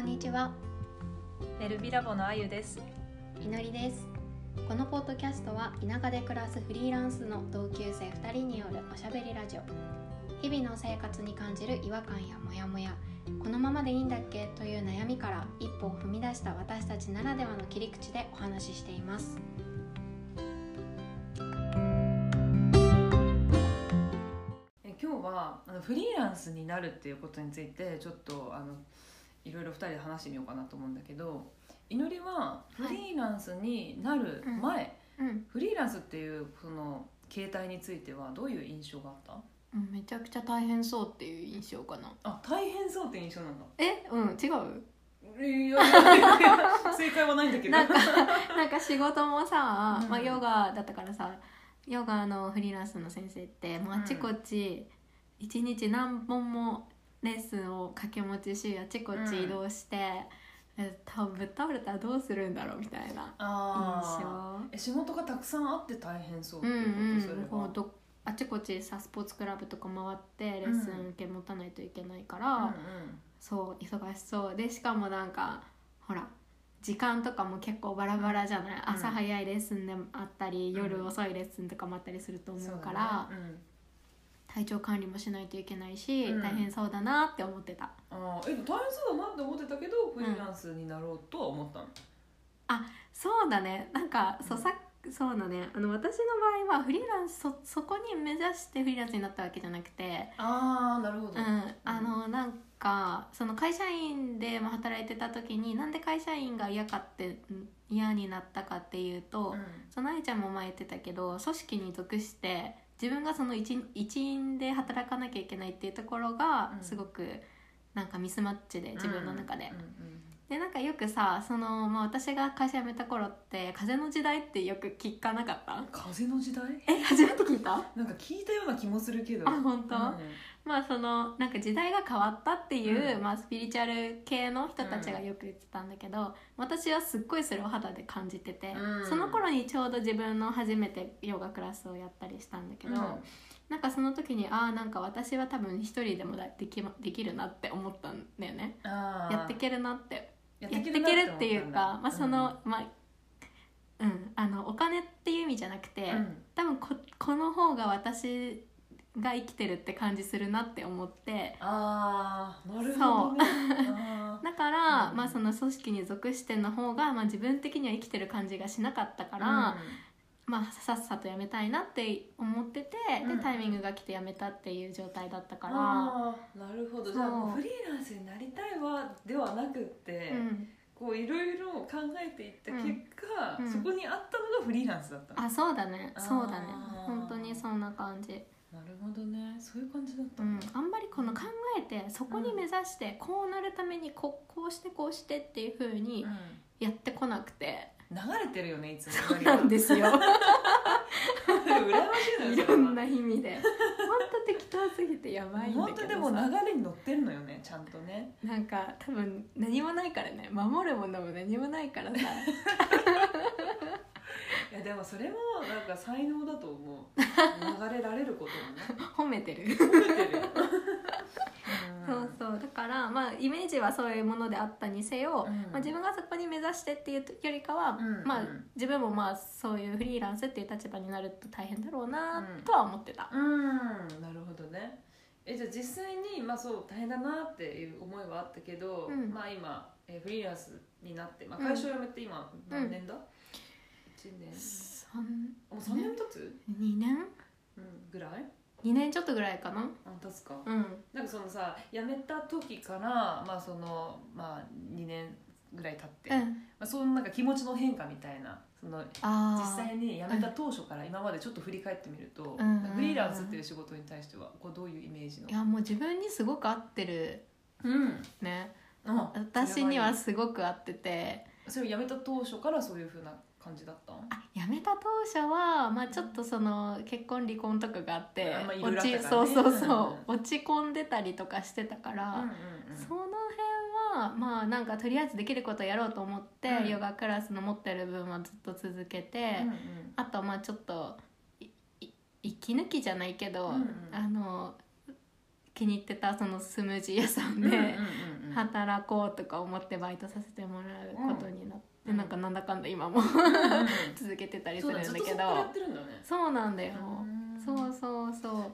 んにちは。メルビラボのあゆです。いのりです。このポッドキャストは田舎で暮らすフリーランスの同級生2人によるおしゃべりラジオ。日々の生活に感じる違和感やモヤモヤ。このままでいいんだっけ？という悩みから一歩を踏み出した私たちならではの切り口でお話ししています。え今日はあのフリーランスになるっていうことについてちょっとあのいろいろ二人で話してみようかなと思うんだけど、いのりはフリーランスになる前、うん、フリーランスっていうその形態についてはどういう印象があった？めちゃくちゃ大変そうっていう印象かな。あ、大変そうって印象なんだ。え？うん違う？いや正解はないんだけど。なんかなんか仕事もさ、うん。まあ、ヨガだったからさヨガのフリーランスの先生ってもうあちこち一日何本もレッスンを掛け持ちしあちこち移動して、え多分ぶっ倒れたらどうするんだろうみたいな印象。え仕事がたくさんあって大変そうっうんていうこと、うんこはうどあちこちさスポーツクラブとか回ってレッスン受け持たないといけないから、うんうん。そう忙しそうでしかもなんかほら時間とかも結構バラバラじゃない、うん。朝早いレッスンでもあったり、うん。夜遅いレッスンとかもあったりすると思そうから、うん体調管理もしないといけないし、うん。大変そうだなって思ってた。あーえ大変そうだなって思ってたけどフリーランスになろうとは思ったの、そうだね。なんかそうさそうだね。あの私の場合はフリーランスそそこに目指してフリーランスになったわけじゃなくて。ああなるほど、うん、あのなんかその会社員でも働いてた時になんで会社員が嫌かってん嫌になったかっていうと、うん。その愛ちゃんも前言ってたけど組織に属して自分がその一員一員で働かなきゃいけないっていうところがうん。すごくなんかミスマッチで自分の中で。でなんかよくさその、まあ、私が会社辞めた頃って風の時代ってよく聞かなかった？風の時代？え初めて聞いた？なんか聞いたような気もするけど。あ本当、うんまあそのなんか時代が変わったっていう、うん。まあ、スピリチュアル系の人たちがよく言ってたんだけど、私はすっごいそれを肌で感じてて、うん。その頃にちょうど自分の初めてヨガクラスをやったりしたんだけど、うん。なんかその時にああんか私は多分一人でもだできまできるなって思ったんだよね。やっていけるなってややっていけるっていうかまあその、うんまあうんあのお金っていう意味じゃなくて、うん。多分ここの方が私が生きてるって感じするなって思って。ああなるほどね。あ だから、うん。まあその組織に属しての方が、まあ、自分的には生きてる感じがしなかったかーら、まあさっさと辞めたいなって思ってて、うん。でタイミングが来て辞めたっていう状態だったから、なるほど。じゃあもうフリーランスになりたいわではなくって、うん、こういろいろ考えていった結果、うん。うんそこにあったのがフリーランスだったの。あそうだね。そうだね。本当にそんな感じ、なるほどね。そういう感じだったうん。だ、あんまりこの考えてそこに目指してこうなるためにここうしてこうしてっていう風にやってこなくて、流れてるよねいつも。そうなんですよ。いろんな意味で。本当適当すぎてやばいんだけどさ。本当でも流れに乗ってるのよねちゃんとね。なんか多分何もないからね。守るものも何もないからさ いやでもそれもなんか才能だと思う。流れられることもね。褒めてる。褒めてるよ、そうそう。だからまあイメージはそういうものであったにせよ、うん。まあ、自分がそこに目指してっていうよりかは、うんまあうん自分もまあそういうフリーランスっていう立場になると大変だろうなうん。とは思ってた、うん。なるほどね。えじゃあ実際にまあそう大変だなっていう思いはあったけど、うん。まあ今、えーフリーランスになって、まあ、うん会社を辞めて今何年だ、一1年。三もう3年経つ、2年？うん、ぐらい？2年ちょっとぐらいかな。あ経つか、うん。なんかそのさ辞めた時からまあそのまあ2年ぐらい経って、まうん。あ、そのなんか気持ちの変化みたいなその実際に辞めた当初から今までちょっと振り返ってみると、うんフリーランスっていう仕事に対してはこうどういうイメージの？いやもう自分にすごく合ってる。うん。ね。あ私にはそすごく合ってて。それを辞めた当初からそういうふうな感じだったのあ辞めた当初は、まあ、ちょっとその結婚離婚とかがあって、あまあいろいろ落ちそうそうそう、落ち込んでたりとかしてたから、うんうんうん。その辺はまあなんかとりあえずできることやろうと思って、うん。ヨガクラスの持ってる分はずっと続けて、うんうん。あとまあちょっと息抜きじゃないけど、うんうん。あの気に入ってたそのスムージー屋さんで、うんうんうんうん。働こうとか思ってバイトさせてもらうことになって、うんなんかなんだかんだ今も 続けてたりするんだけど。そうなんだよ、うん。そうそうそう。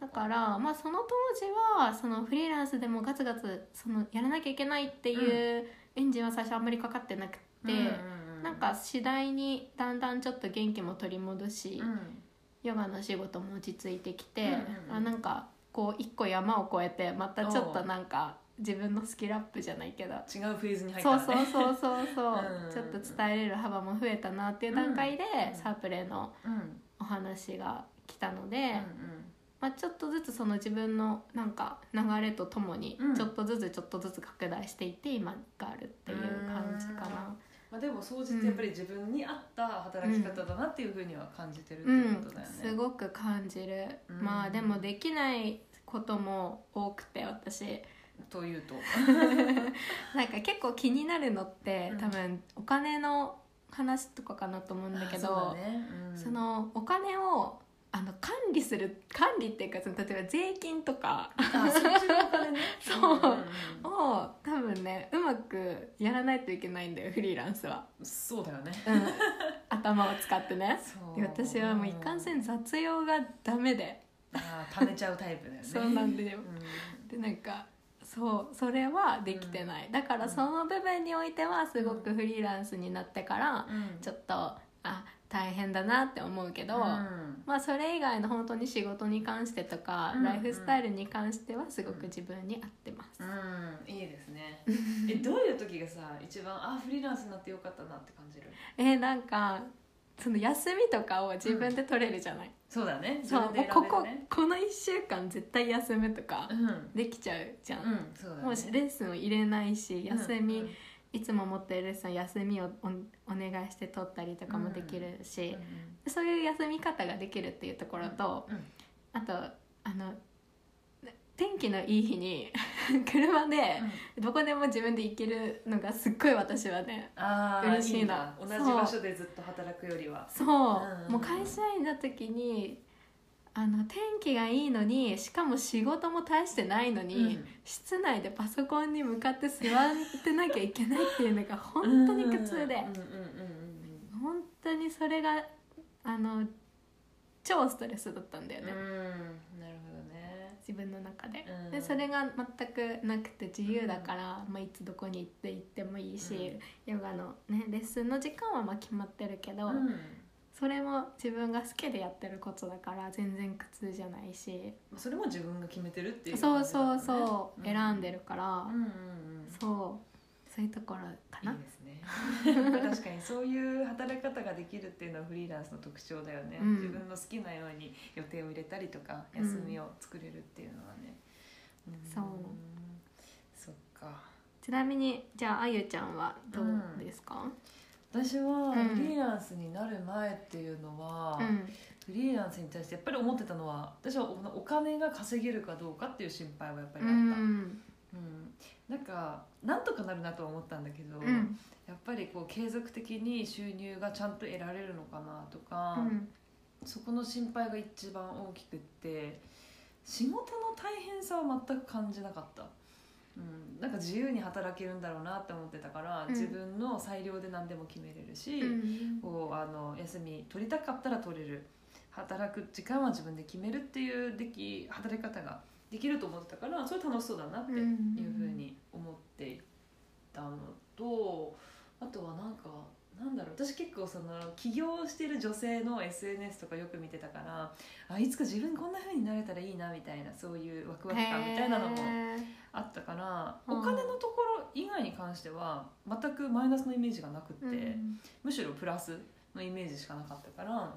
だからまあその当時はそのフリーランスでもガツガツそのやらなきゃいけないっていうエンジンは最初あんまりかかってなくて、うんうんうん。なんか次第にだんだんちょっと元気も取り戻し、うん。ヨガの仕事も落ち着いてきて、うんうんうん。あなんかこう一個山を越えてまたちょっとなんか自分のスキルアップじゃないけど。違うフェーズに入ったそうらねそうそうそうそう。うん。ちょっと伝えれる幅も増えたなっていう段階で、うん。サープレのうん。うんお話が来たので、うんまあ、ちょっとずつその自分のなんか流れとともにうん。ちょっとずつちょっとずつ拡大していって今があるっていう感じかな。まあ、でも総じてやっぱり自分に合った働き方だなっていうふうには感じてるってことだよね。すごく感じる、うん。まあでもできないことも多くて私というと、なんか結構気になるのってうん。多分お金の話とかかなと思うんだけど、ね。うん。そのお金をあの管理する管理っていうかその例えば税金とか。あそっちのお金ね。そう。んを多分ねうまくやらないといけないんだよフリーランスは、そうだよね。うん、頭を使ってね。私はもういかんせん雑用がダメで。あー溜めちゃうタイプだよね。そうなんだよ。うん。でなんかそうそれはできてない、だからその部分においてはすごくフリーランスになってからうん。ちょっとあ大変だなって思うけど、うん。まあそれ以外の本当に仕事に関してとか、うんライフスタイルに関してはすごく自分に合ってます、うん、いいですね。え、どういう時がさ、一番あフリーランスになってよかったなって感じる？えーなんかその休みとかを自分で取れるじゃない、そうだね。そうも自分でうここ選べるね。この1週間絶対休むとかうん、できちゃうじゃん、うん、そうだね。もうレッスンを入れないし休み、うん。いつも持ってるレッスン休みをおお願いして取ったりとかもできるし、そういう休み方ができるっていうところと、うんうん。あとあの天気のいい日に 車でどこでも自分で行けるのがすっごい私はねああ嬉しいな。同じ場所でずっと働くよりは。そう、うん。もう会社員の時にあの天気がいいのにしかも仕事も大してないのに、うん。室内でパソコンに向かって座ってなきゃいけないっていうのが本当に苦痛でうん本当にそれがあの超ストレスだったんだよね、うんうん。なるほどね自分の中で,、うん。でそれが全くなくて自由だから、まあ、いつどこに行って行ってもいいし、ヨガの、ね、レッスンの時間はまあ決まってるけど、うん。それも自分が好きでやってることだから全然苦痛じゃないし、それも自分が決めてるっていうそうそうんねそう、選んでるから、うんうんうん。そうそういうところかな、いいですね。確かにそういう働き方ができるっていうのはフリーランスの特徴だよね、うん。自分の好きなように予定を入れたりとかうん。休みを作れるっていうのはね、ん。そう。そっか。ちなみにじゃああゆちゃんはどうですか、私はうん。フリーランスになる前っていうのは、うん。フリーランスに対してやっぱり思ってたのは私はおお金が稼げるかどうかっていう心配はやっぱりあうった、ん。うんなんかなんとかなるなとは思ったんだけど、うん。やっぱりこう継続的に収入がちゃんと得られるのかなとか、うん。そこの心配が一番大きくって仕事の大変さは全く感じなかった、うん、なんか自由に働けるんだろうなって思ってたから、うん。自分の裁量で何でも決めれるし、うんこうあの休み取りたかったら取れる働く時間は自分で決めるっていうでき働き方ができると思ってたからそれ楽しそうだなっていうふうに思っていたのとあとはなんかなんだろう私結構その起業してる女性の SNS とかよく見てたからあいつか自分こんなふうになれたらいいなみたいなそういうワクワク感みたいなのもあったからうん。お金のところ以外に関しては全くマイナスのイメージがなくって。うん。むしろプラスのイメージしかなかったから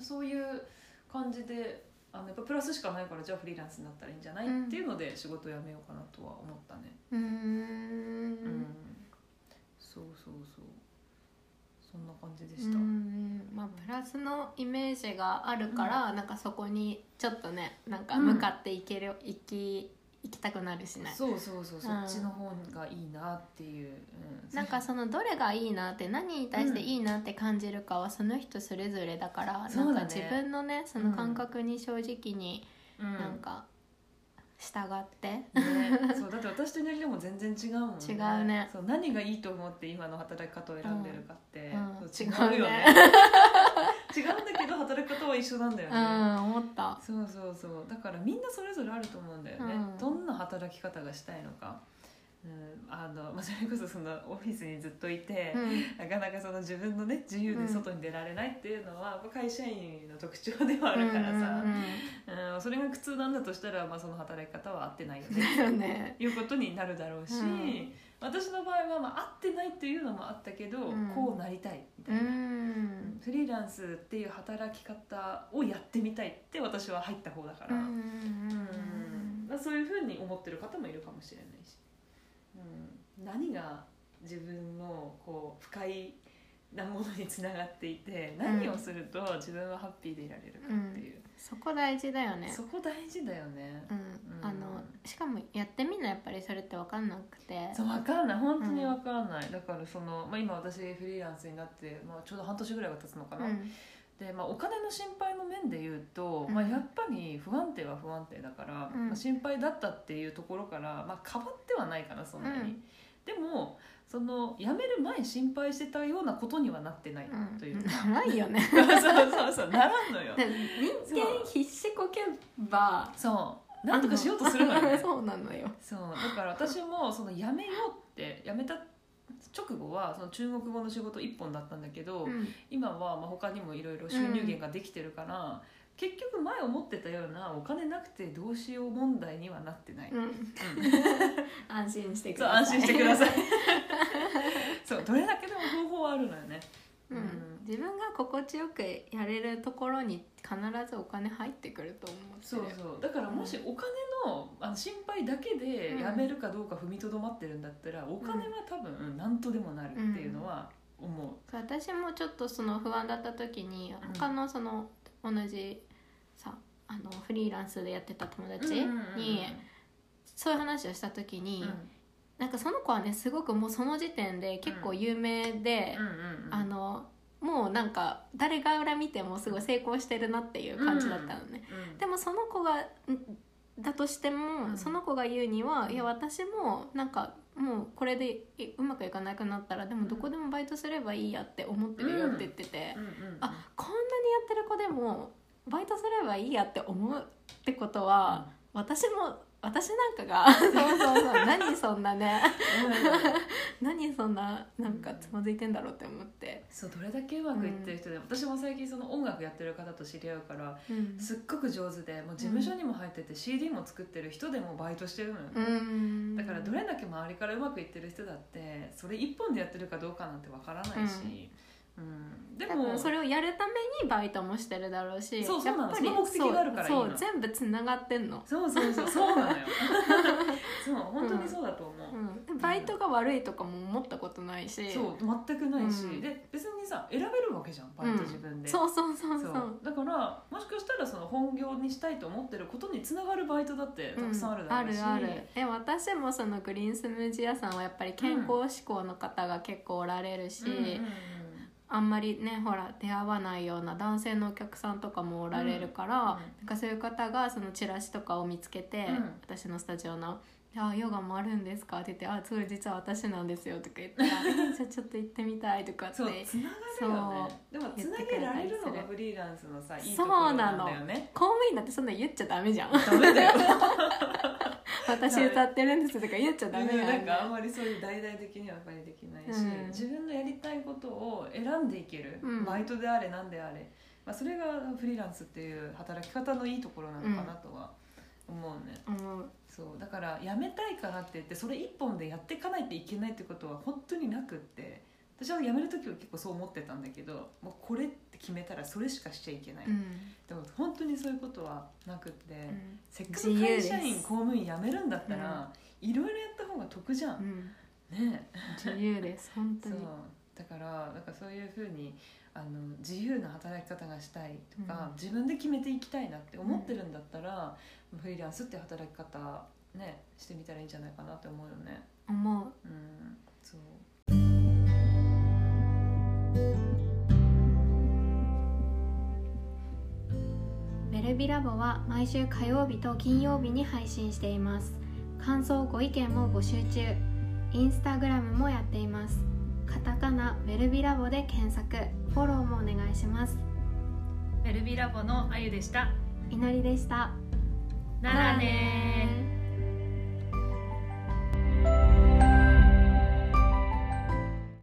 そういう感じであのやっぱプラスしかないからじゃあフリーランスになったらいいんじゃない、うんっていうので仕事を辞めようかなとは思ったね。うーうん、んそうそうそう。そんな感じでうした、ん。まあプラスのイメージがあるから、なんかそこにちょっとねなんかうん。向かっていける、行き行きたくなるしね。そうそうそう、そうん。っちの方がいいなっていう、うん、なんかそのどれがいいなって何に対していいなって感じるかはその人それぞれだから、そうだね。なんか自分のねその感覚に正直にうん。なんか従って。ね、そうだって私と稲荷でも全然違うもんね。違うね。そう何がいいと思って今の働き方を選んでるかって、うん。そう違うよね。違うんだけど働き方は一緒なんだようね、ん思った。そうそうそう。だからみんなそれぞれあると思うんだよね、うん。どんな働き方がしたいのか、うんあのまあ、それこそそのオフィスにずっといて、うん。なかなかその自分のね自由で外に出られないっていうのは、会社員の特徴ではあるからさ、うんうんうん。それが苦痛なんだとしたら、まあ、その働き方は合ってないよ うんねだよね。いうことになるだろうし、うん。私の場合は、まあ、合ってないっていうのもあったけど、うん。こうなりたいみたういな、ん。フリーランスっていう働き方をやってみたいって私は入った方だから、うんうん。まあそういうふうに思ってる方もいるかもしれないし、うん、何が自分のこう不快なものにつながっていて何をすると自分はハッピーでいられるかっていう、そこ大事だよね。そこ大事だよね、うん。うん。あのしかもやってみんなやっぱりそれって分かんなくて。そう分かんない。本当に分かんない、だからその、まあ、今私フリーランスになって、まあ、ちょうど半年ぐらいは経つのかな、うんで、まあ、お金の心配の面で言うと、うん。まあ、やっぱり不安定は不安定だから、うん。まあ、心配だったっていうところから、まあ、変わってはないかなそんなに、うん。でもその辞める前心配してたようなことにはなってないうんというか、ならんよね。そうそうそうならんのよ。で人間必死こけばそう。なんとかしようとするのよね。そうなのよ。そう。だから私もその辞めようって辞めた直後はその中国語の仕事一本だったんだけど、うん。今はまあ他にもいろいろ収入源ができてるから、結局前思ってたようなお金なくてどうしよう問題にはなってない、うん。うん。安心してくそうださい。安心してください。そうどれだけでも方法はあるのよね。うん。自分が心地よくやれるところに必ずお金入ってくると思ってるそうそう。だからもしお金のあの心配だけで辞めるかどうか踏みとどまってるんだったら、お金は多分何とでもなるっていうのは思う、私もちょっとその不安だった時にうん。他のその同じさあのフリーランスでやってた友達にそういう話をした時に、うん。なんかその子はねすごくもうその時点で結構有名で、うんうんうん。あのもうなんか誰が裏見てもすごい成功してるなっていう感じだったのね、うんでもその子がんだとしても、うん。その子が言うには、いや私もなんかもうこれでいうまくいかなくなったらでもどこでもバイトすればいいやって思ってるよって言ってて、うん。あこんなにやってる子でもバイトすればいいやって思うってことは、私も私なんかがそうそうそう。何そんなね。何そんななんかつまずいてんだろうって思って、そうどれだけうまくいってる人で、私も最近その音楽やってる方と知り合うからうん。すっごく上手でもう事務所にも入ってて CD も作ってる人でもバイトしてるの。よだからどれだけ周りからうまくいってる人だってそれ一本でやってるかどうかなんてわからないし、うん。でもそれをやるためにバイトもしてるだろうしそうそうなの。やっぱりその目的があるからいいの。そうそう全部つながってんの、そうそうそうそうなのよ。そう本当にそうだと思う、うん、でバイトが悪いとかも思ったことないし。そう全くないし、うん。で別にさ選べるわけじゃんバイト自分で、そうそうそうそう。だからもしかしたらその本業にしたいと思ってることにつながるバイトだってたくさんあるだろうし、うん。あるある。え私もそのグリーンスムージー屋さんはやっぱり健康志向の方が結構おられるし、うんうんうんあんまりねほら出会わないような男性のお客さんとかもおられるから、うんなんかそういう方がそのチラシとかを見つけて、うん。私のスタジオの「あヨガもあるんですか?」って言って「あそれ実は私なんですよ」とか言ったら 「じゃあちょっと行ってみたい」とかってそうつながるよね。でもつなげられるのがフリーランスのさいいところなんだよね。公務員だってそんな言っちゃダメじゃん。ダメだよ 私歌ってるんですとか言っちゃダメなんかあんまりそういう大々的にはやっぱりできないし、うん。自分のやりたいことを選んでいける、うん。バイトであれ何であれ、まあ、それがフリーランスっていう働き方のいいところなのかなとは思うね、思う。そう。だから辞めたいからって言ってそれ一本でやっていかないといけないってことは本当になくって。私は辞める時は結構そう思ってたんだけどもうこれって決めたらそれしかしちゃいけない、うん。でも本当にそういうことはなくって、うん。せっかく会社員公務員辞めるんだったら、いろいろやった方が得じゃん、うん。ね。自由です本当 そう。にだからなんかそういうふうにあの自由な働き方がしたいとか、うん。自分で決めていきたいなって思ってるんだったら、フリーランスって働き方ねしてみたらいいんじゃないかなって思うよね。思う。うんそう恋ベルビラボは毎週火曜日と金曜日に配信しています。感想ご意見も募集中。インスタグラムもやっています。カタカナベルビラボで検索。フォローもお願いします。ベルビラボのあゆでした。祈りでした。ならね